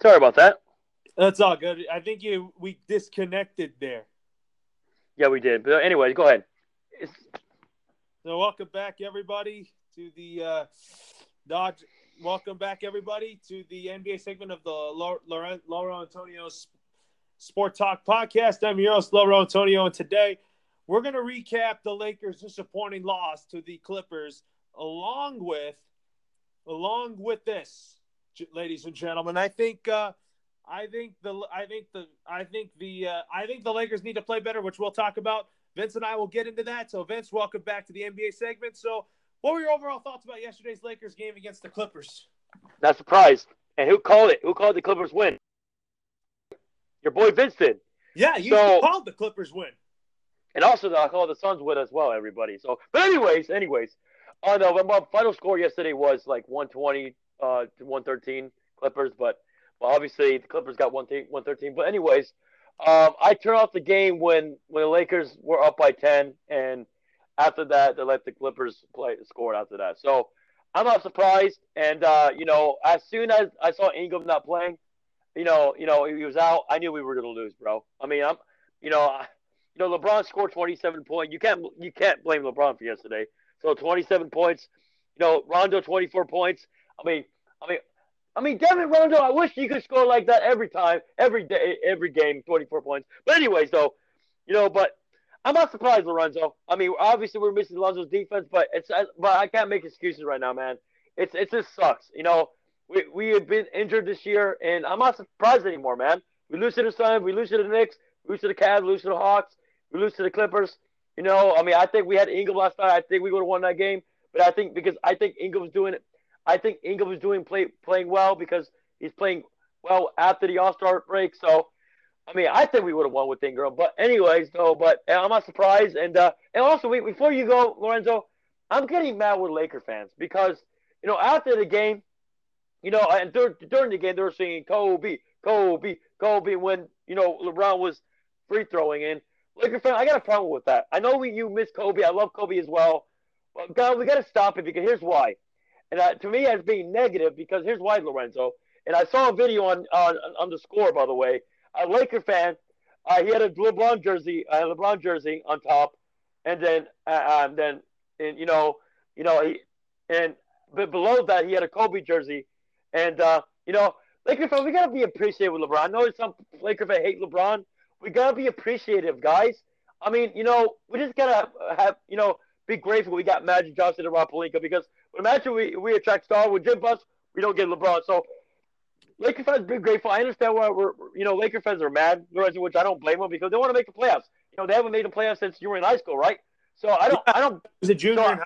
Sorry about that. That's all good. I think you we disconnected there. Yeah, we did. But anyways, go ahead. It's... So welcome back, everybody, to the uh, Dodge. Welcome back, everybody, to the NBA segment of the Laura, Laura Antonio's Sport Talk podcast. I'm your host, Laura Antonio, and today we're going to recap the Lakers' disappointing loss to the Clippers, along with, along with this, ladies and gentlemen. I think, uh, I think the, I think the, I think the, uh, I think the Lakers need to play better, which we'll talk about. Vince and I will get into that. So, Vince, welcome back to the NBA segment. So, what were your overall thoughts about yesterday's Lakers game against the Clippers? Not surprised. And who called it? Who called the Clippers win? Your boy Vince did. Yeah, you so, called the Clippers win and also I call the Suns win as well, everybody. So, but anyways, anyways, on uh, my final score yesterday was like 120 uh, 113 Clippers, but well, obviously the Clippers got 113. But anyways, um, I turned off the game when when the Lakers were up by 10, and after that they let the Clippers play score after that. So I'm not surprised, and uh, you know, as soon as I saw Ingram not playing, you know, you know he was out, I knew we were gonna lose, bro. I mean, I'm, you know. you know, LeBron scored 27 points. You can't you can't blame LeBron for yesterday. So 27 points. You know, Rondo 24 points. I mean, I mean, I mean, Devin Rondo. I wish he could score like that every time, every day, every game, 24 points. But anyways, though, you know, but I'm not surprised, Lorenzo. I mean, obviously we're missing Lonzo's defense, but it's but I can't make excuses right now, man. It's it just sucks. You know, we we have been injured this year, and I'm not surprised anymore, man. We lose to the Suns, we lose to the Knicks, we lose to the Cavs, we lose to the Hawks. We lose to the Clippers. You know, I mean, I think we had Ingram last night. I think we would have won that game. But I think because I think Ingram was doing it, I think Ingram was doing play playing well because he's playing well after the All Star break. So, I mean, I think we would have won with Ingram. But anyways, though, but I'm not surprised. And uh, and also, wait, before you go, Lorenzo, I'm getting mad with Laker fans because you know after the game, you know, and dur- during the game they were singing Kobe, Kobe, Kobe when you know LeBron was free throwing in. Laker fan, I got a problem with that. I know we, you miss Kobe. I love Kobe as well. But God, we got to stop it because here's why. And to me, as being negative, because here's why, Lorenzo. And I saw a video on on, on the score, by the way. A Laker fan, uh, he had a LeBron jersey, a LeBron jersey on top, and then uh, and then and you know, you know, he and but below that he had a Kobe jersey, and uh, you know, Laker fan, we gotta be appreciative with LeBron. I know some Laker fan hate LeBron, we gotta be appreciative, guys. I mean, you know, we just gotta have, you know, be grateful we got Magic Johnson and Rob Pelinka because imagine we, we attract star with Jim Buss, we don't get LeBron. So Laker fans be grateful. I understand why we're, you know, Laker fans are mad, which I don't blame them because they want to make the playoffs. You know, they haven't made the playoffs since you were in high school, right? So I don't, I don't. Was it junior? So,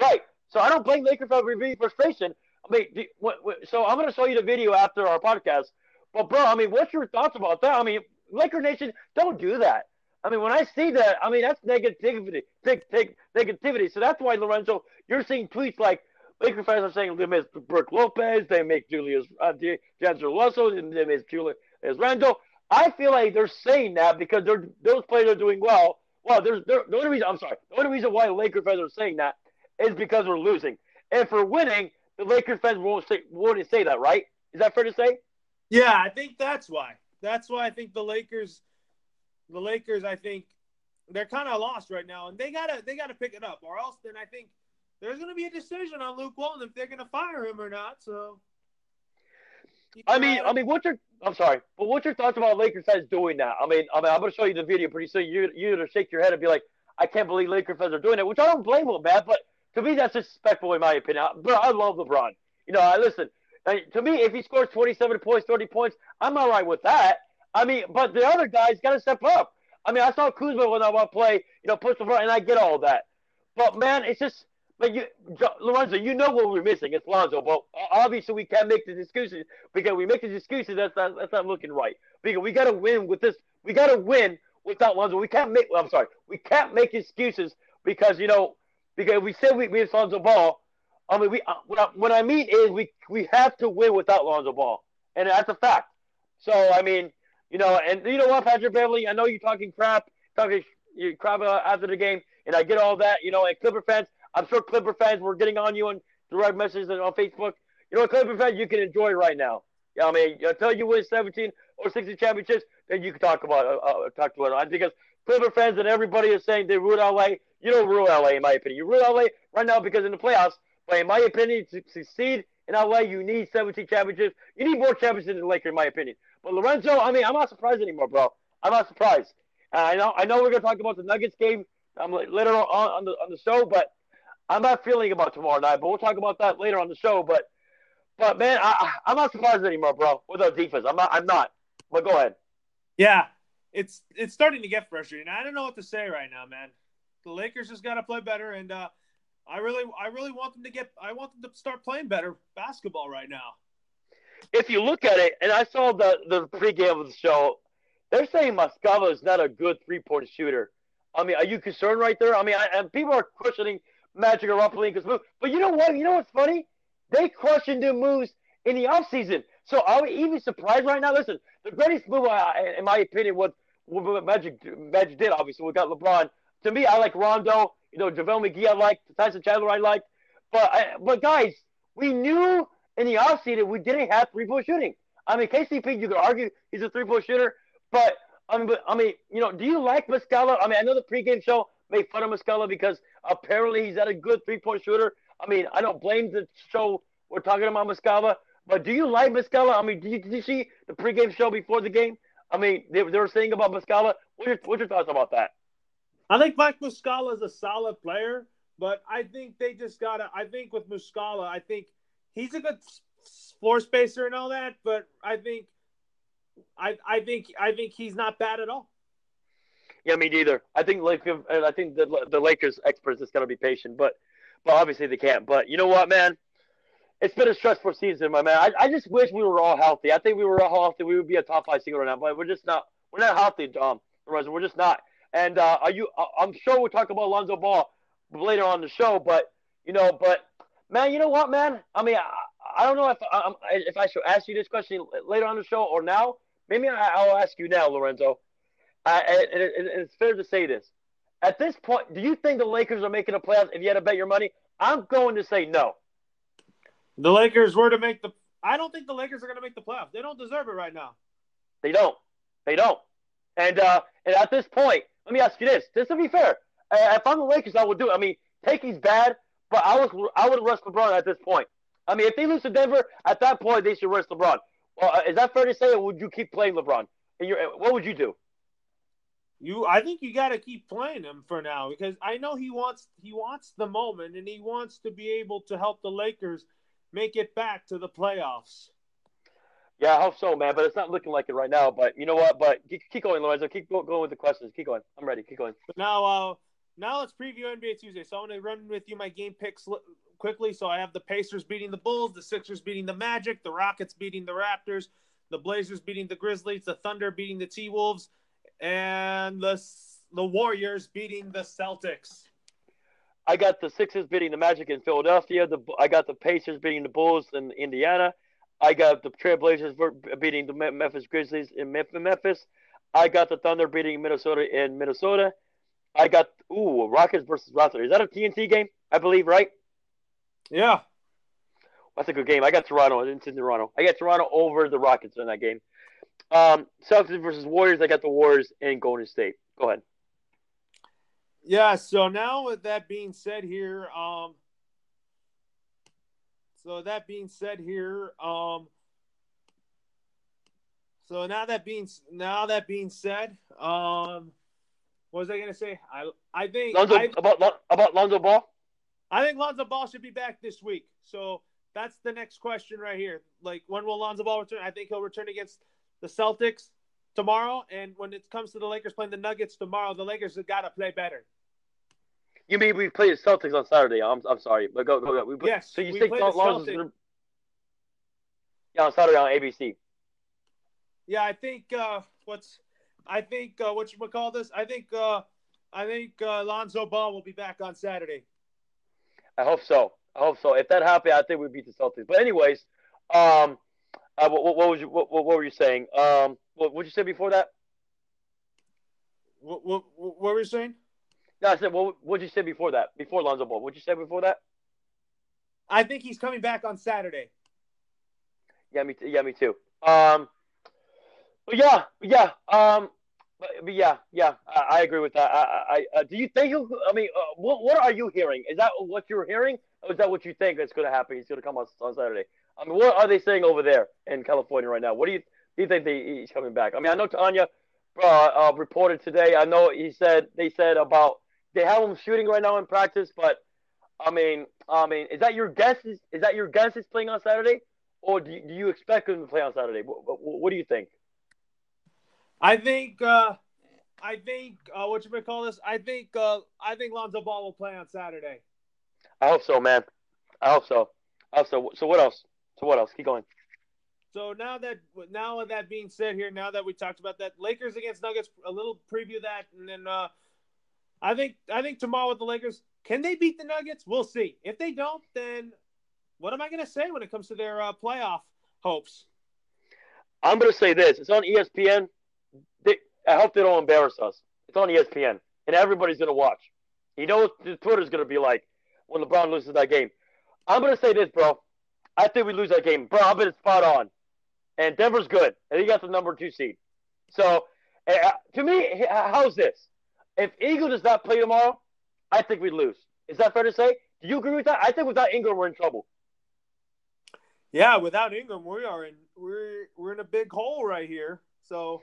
right. So I don't blame Laker fans for being frustration. I mean, what, what, so I'm going to show you the video after our podcast. But bro, I mean, what's your thoughts about that? I mean, Laker Nation, don't do that. I mean, when I see that, I mean that's negativity, take, take negativity. So that's why Lorenzo, you're seeing tweets like Laker fans are saying they miss Brook Lopez, they make Julius uh, D'Angelo Russell, and they miss Julius Randle. I feel like they're saying that because they're those players are doing well. Well, there's the only reason I'm sorry, the only reason why Laker fans are saying that is because we're losing. And for winning, the Lakers fans won't say won't say that, right? Is that fair to say? Yeah, I think that's why. That's why I think the Lakers, the Lakers, I think they're kind of lost right now, and they gotta they gotta pick it up, or else then I think there's gonna be a decision on Luke Walton if they're gonna fire him or not. So. I mean, I mean, what's your? I'm sorry, but what's your thoughts about Lakers fans doing that? I mean, I mean, I'm gonna show you the video pretty soon. You you're gonna shake your head and be like, I can't believe Lakers fans are doing it, which I don't blame them, man. But to me, that's disrespectful in my opinion. But I love LeBron. You know, I listen to me, if he scores 27 points, 30 points, I'm all right with that. I mean, but the other guys got to step up. I mean, I saw Kuzma when I want to play, you know, push the front, and I get all that. But man, it's just like you, Lorenzo, you know what we're missing. It's Lonzo, but obviously we can't make the excuses because we make the excuses. That's not that's not looking right. Because we got to win with this. We got to win without Lonzo. We can't make. I'm sorry. We can't make excuses because you know because we said we we Lonzo Ball, I mean, we uh, what, I, what I mean is we we have to win without Lonzo Ball, and that's a fact. So I mean, you know, and you know what, Patrick Beverley, I know you're talking crap, talking you crap after the game, and I get all that. You know, and Clipper fans, I'm sure Clipper fans were getting on you on direct messages on Facebook. You know, Clipper fans, you can enjoy right now. Yeah, I mean, until you win 17 or 16 championships, then you can talk about uh, uh, talk to it. I think because Clipper fans and everybody is saying they root LA. You don't root LA, in my opinion. You root LA right now because in the playoffs. But in my opinion, to succeed in LA, you need 17 championships. You need more championships than the Lakers, in my opinion. But Lorenzo, I mean, I'm not surprised anymore, bro. I'm not surprised. And I know, I know, we're gonna talk about the Nuggets game um, later on, on the on the show, but I'm not feeling about tomorrow night. But we'll talk about that later on the show. But, but man, I, I'm not surprised anymore, bro. With our defense, I'm not. I'm not. But go ahead. Yeah, it's it's starting to get frustrating. I don't know what to say right now, man. The Lakers just got to play better, and uh, I really, I really want them to get. I want them to start playing better basketball right now. If you look at it, and I saw the the pregame of the show, they're saying Muscala is not a good three point shooter. I mean, are you concerned right there? I mean, I, and people are questioning Magic or Pelinka's move, but you know what? You know what's funny? They questioned their moves in the offseason. So are we even surprised right now? Listen, the greatest move, uh, in my opinion, was what Magic Magic did. Obviously, we got LeBron. To me, I like Rondo. You know, JaVale McGee, I like Tyson Chandler, I like. But I, but guys, we knew in the offseason we didn't have three point shooting. I mean, KCP, you could argue he's a three point shooter, but I mean, but, I mean, you know, do you like Muscala? I mean, I know the pregame show made fun of Muscala because apparently he's not a good three point shooter. I mean, I don't blame the show we're talking about Muscala, but do you like Muscala? I mean, did you, did you see the pregame show before the game? I mean, they, they were saying about Muscala. What's your, what's your thoughts about that? I think Mike Muscala is a solid player, but I think they just got to. I think with Muscala, I think he's a good floor spacer and all that, but I think, I I think I think he's not bad at all. Yeah, me neither. I think like I think the the Lakers experts just gotta be patient, but but obviously they can't. But you know what, man? it's been a stressful season, my man. I, I just wish we were all healthy. I think we were all healthy. We would be a top five single right now, but we're just not. We're not healthy, Dom. We're just not. And uh, are you? I'm sure we'll talk about Lonzo Ball later on the show, but you know, but man, you know what, man? I mean, I, I don't know if I, if I should ask you this question later on the show or now. Maybe I, will ask you now, Lorenzo. Uh, and, and it's fair to say this. At this point, do you think the Lakers are making the playoffs? If you had to bet your money, I'm going to say no. The Lakers were to make the. I don't think the Lakers are going to make the playoffs. They don't deserve it right now. They don't. They don't. And uh, and at this point, let me ask you this: This to be fair, if I'm the Lakers, I would do. It. I mean, Takey's bad, but I was I would rest LeBron at this point. I mean, if they lose to Denver, at that point they should rest LeBron. Uh, is that fair to say, or would you keep playing LeBron? And your, what would you do? You, I think you got to keep playing him for now because I know he wants he wants the moment and he wants to be able to help the Lakers make it back to the playoffs. Yeah, I hope so, man. But it's not looking like it right now. But you know what? But keep going, Lorenzo. Keep going with the questions. Keep going. I'm ready. Keep going. But now, uh, now let's preview NBA Tuesday. So I'm gonna run with you my game picks quickly. So I have the Pacers beating the Bulls, the Sixers beating the Magic, the Rockets beating the Raptors, the Blazers beating the Grizzlies, the Thunder beating the T Wolves, and the the Warriors beating the Celtics. I got the Sixers beating the Magic in Philadelphia. The I got the Pacers beating the Bulls in Indiana. I got the Trailblazers beating the Memphis Grizzlies in Memphis. I got the Thunder beating Minnesota in Minnesota. I got ooh Rockets versus Raptors. Is that a TNT game? I believe, right? Yeah, that's a good game. I got Toronto. I didn't in Toronto. I got Toronto over the Rockets in that game. Um, Celtics versus Warriors. I got the Warriors and Golden State. Go ahead. Yeah, so now with that being said here, um so that being said here, um so now that being now that being said, um what was I gonna say? I I think Lonzo, I, about about Lonzo Ball. I think Lonzo Ball should be back this week. So that's the next question right here. Like when will Lonzo Ball return? I think he'll return against the Celtics tomorrow. And when it comes to the Lakers playing the Nuggets tomorrow, the Lakers have got to play better. You mean we played the Celtics on Saturday? I'm, I'm sorry, but go go go. We play, yes. So you think Lonzo's gonna... Yeah, on Saturday on ABC. Yeah, I think uh, what's I think uh, what you would call this? I think uh, I think uh, Lonzo Ball will be back on Saturday. I hope so. I hope so. If that happens, I think we beat the Celtics. But anyways, um, uh, what, what, was you what, what were you saying? Um, what would you say before that? What, what, what were you saying? No, I said, what would you say before that? Before Lonzo Ball, what'd you say before that? I think he's coming back on Saturday. Yeah, me, too. yeah, me too. Um, but yeah, yeah. Um, but, but yeah, yeah. I, I, agree with that. I, I, uh, do you think? I mean, uh, what what are you hearing? Is that what you're hearing, or is that what you think that's going to happen? He's going to come on on Saturday. I mean, what are they saying over there in California right now? What do you do? You think they, he's coming back? I mean, I know Tanya uh, uh, reported today. I know he said they said about they have him shooting right now in practice, but I mean, I mean, is that your guess? Is, is that your guess? Is playing on Saturday, or do you, do you expect him to play on Saturday? What, what, what do you think? I think. Uh, I think. Uh, what you may call this? I think. Uh, I think Lonzo Ball will play on Saturday. I hope so, man. I hope so. I hope so. So what else? So what else? Keep going. So now that now that being said here, now that we talked about that, Lakers against Nuggets, a little preview that, and then uh, I think I think tomorrow with the Lakers, can they beat the Nuggets? We'll see. If they don't, then what am I going to say when it comes to their uh, playoff hopes? I'm going to say this: it's on ESPN. They, I hope they don't embarrass us. It's on ESPN, and everybody's going to watch. You know what Twitter's going to be like when LeBron loses that game. I'm going to say this, bro. I think we lose that game, bro. I bet it's spot on. And Denver's good, and he got the number two seed. So, uh, to me, how's this? If Eagle does not play tomorrow, I think we lose. Is that fair to say? Do you agree with that? I think without Ingram, we're in trouble. Yeah, without Ingram, we are in we're we're in a big hole right here. So,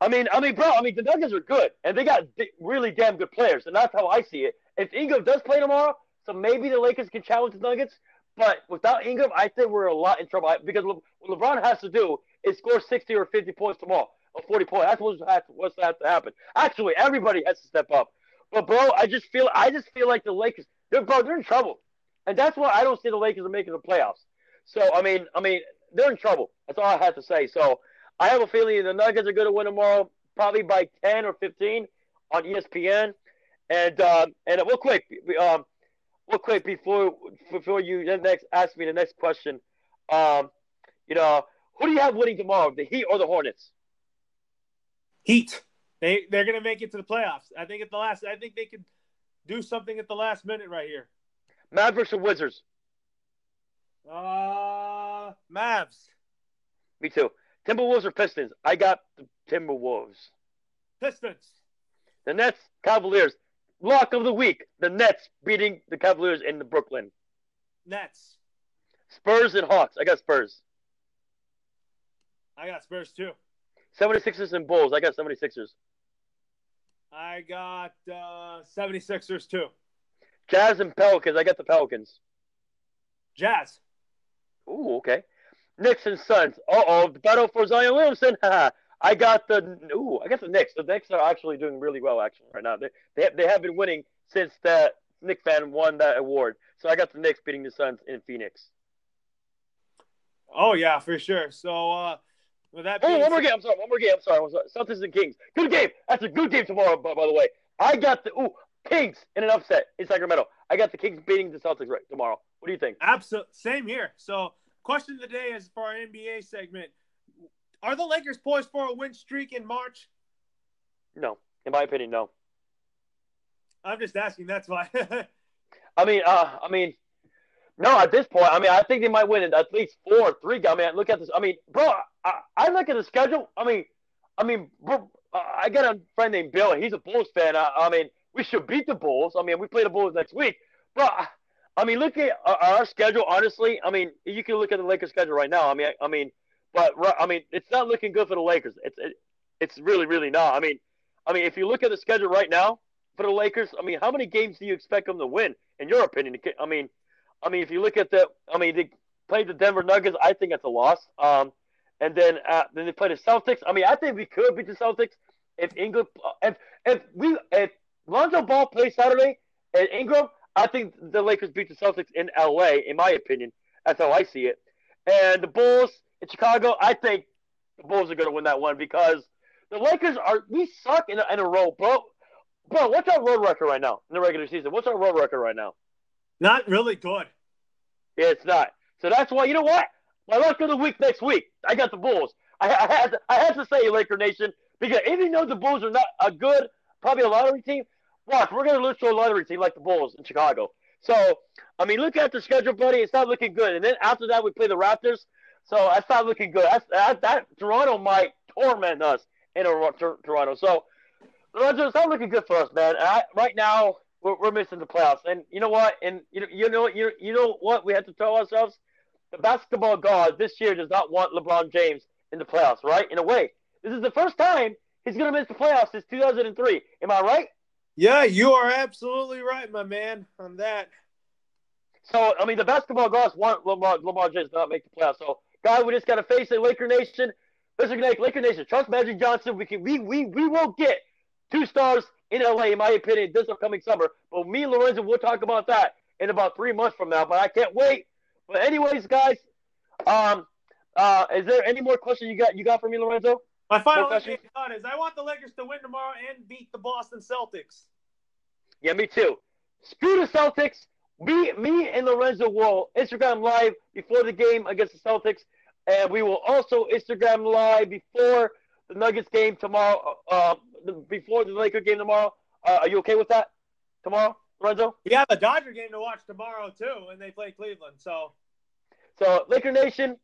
I mean, I mean, bro, I mean, the Nuggets are good, and they got really damn good players, and that's how I see it. If Ingram does play tomorrow, so maybe the Lakers can challenge the Nuggets. But without Ingram, I think we're a lot in trouble because what LeBron has to do is score 60 or 50 points tomorrow or 40 points. That's what's what's to happen. Actually, everybody has to step up. But bro, I just feel I just feel like the Lakers, they're bro, they're in trouble, and that's why I don't see the Lakers making the playoffs. So I mean, I mean, they're in trouble. That's all I have to say. So I have a feeling the Nuggets are going to win tomorrow, probably by 10 or 15 on ESPN. And um, and real quick, um, real quick before before you next ask me the next question, um, you know, who do you have winning tomorrow, the Heat or the Hornets? Heat. They they're gonna make it to the playoffs. I think at the last. I think they could do something at the last minute right here. Mavericks or Wizards? Uh, Mavs. Me too. Timberwolves or Pistons? I got the Timberwolves. Pistons. The Nets, Cavaliers. Lock of the week: the Nets beating the Cavaliers in the Brooklyn. Nets. Spurs and Hawks. I got Spurs. I got Spurs too. 76ers and Bulls. I got 76ers. I got uh, 76ers too. Jazz and Pelicans. I got the Pelicans. Jazz. Ooh, okay. Knicks and Suns. Uh oh, the battle for Zion Williamson. I got the ooh, I got the Knicks. The Knicks are actually doing really well actually right now. They they have, they have been winning since that Knick fan won that award. So I got the Knicks beating the Suns in Phoenix. Oh yeah, for sure. So uh with that oh, one more game. I'm sorry. One more game. I'm sorry. I'm sorry. Celtics and Kings. Good game. That's a good game tomorrow. By, by the way, I got the ooh Kings in an upset in Sacramento. I got the Kings beating the Celtics right tomorrow. What do you think? Absolutely. Same here. So, question of the day is for our NBA segment: Are the Lakers poised for a win streak in March? No, in my opinion, no. I'm just asking. That's why. I mean, uh, I mean, no, at this point, I mean, I think they might win at least four or three. I mean, look at this. I mean, bro, I, I look at the schedule. I mean, I mean, bro, I got a friend named Bill, and he's a Bulls fan. I, I mean, we should beat the Bulls. I mean, we play the Bulls next week. Bro, I mean, look at our, schedule. Honestly, I mean, you can look at the Lakers schedule right now. I mean, I, I mean, but I mean, it's not looking good for the Lakers. It's it, it's really really not. I mean, I mean, if you look at the schedule right now for the Lakers, I mean, how many games do you expect them to win? In your opinion, I mean, I mean, if you look at the, I mean, they played the Denver Nuggets. I think that's a loss. Um, and then uh, then they play the Celtics. I mean, I think we could beat the Celtics if Ingram, if if we if Lonzo Ball plays Saturday and Ingram, I think the Lakers beat the Celtics in LA. In my opinion, that's how I see it. And the Bulls in Chicago, I think the Bulls are going to win that one because the Lakers are we suck in a, in a row, bro. Bro, what's our road record right now in the regular season? What's our road record right now? Not really good. Yeah, it's not. So that's why you know what? My luck of the week next week. I got the Bulls. I, I had to, I had to say Laker Nation because even though the Bulls are not a good, probably a lottery team, watch we're gonna lose to a lottery team like the Bulls in Chicago. So I mean, look at the schedule, buddy. It's not looking good. And then after that, we play the Raptors. So that's not looking good. That's, that, that Toronto might torment us in a, Toronto. So it's not looking good for us, man. I, right now, we're, we're, missing the playoffs. And you know what? And you know, you know, you, you know what? We have to tell ourselves: the basketball god this year does not want LeBron James in the playoffs. Right? In a way, this is the first time he's going to miss the playoffs since 2003. Am I right? Yeah, you are absolutely right, my man, on that. So, I mean, the basketball gods want Lamar, LeBron James not make the playoffs. So, guy, we just got to face it, Laker Nation. Listen, Laker Nation, trust Magic Johnson. We can, we, we, we will get two stars in LA, in my opinion, this upcoming summer. But me and Lorenzo, we'll talk about that in about three months from now. But I can't wait. But anyways, guys, um, uh, is there any more questions you got? You got for me, Lorenzo? My final thought is I want the Lakers to win tomorrow and beat the Boston Celtics. Yeah, me too. Screw the Celtics. Me, me and Lorenzo will Instagram live before the game against the Celtics, and we will also Instagram live before the Nuggets game tomorrow. Uh, before the Laker game tomorrow. Uh, are you okay with that tomorrow, Lorenzo? Yeah, the Dodger game to watch tomorrow too, and they play Cleveland. So, so Laker Nation,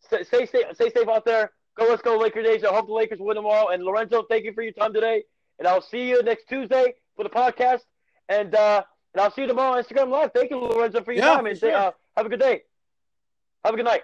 stay stay stay safe out there. Go, let's go, Laker Nation. I hope the Lakers win tomorrow. And Lorenzo, thank you for your time today. And I'll see you next Tuesday for the podcast. And uh, and I'll see you tomorrow on Instagram Live. Thank you, Lorenzo, for your yeah, time. And sure. uh, have a good day. Have a good night.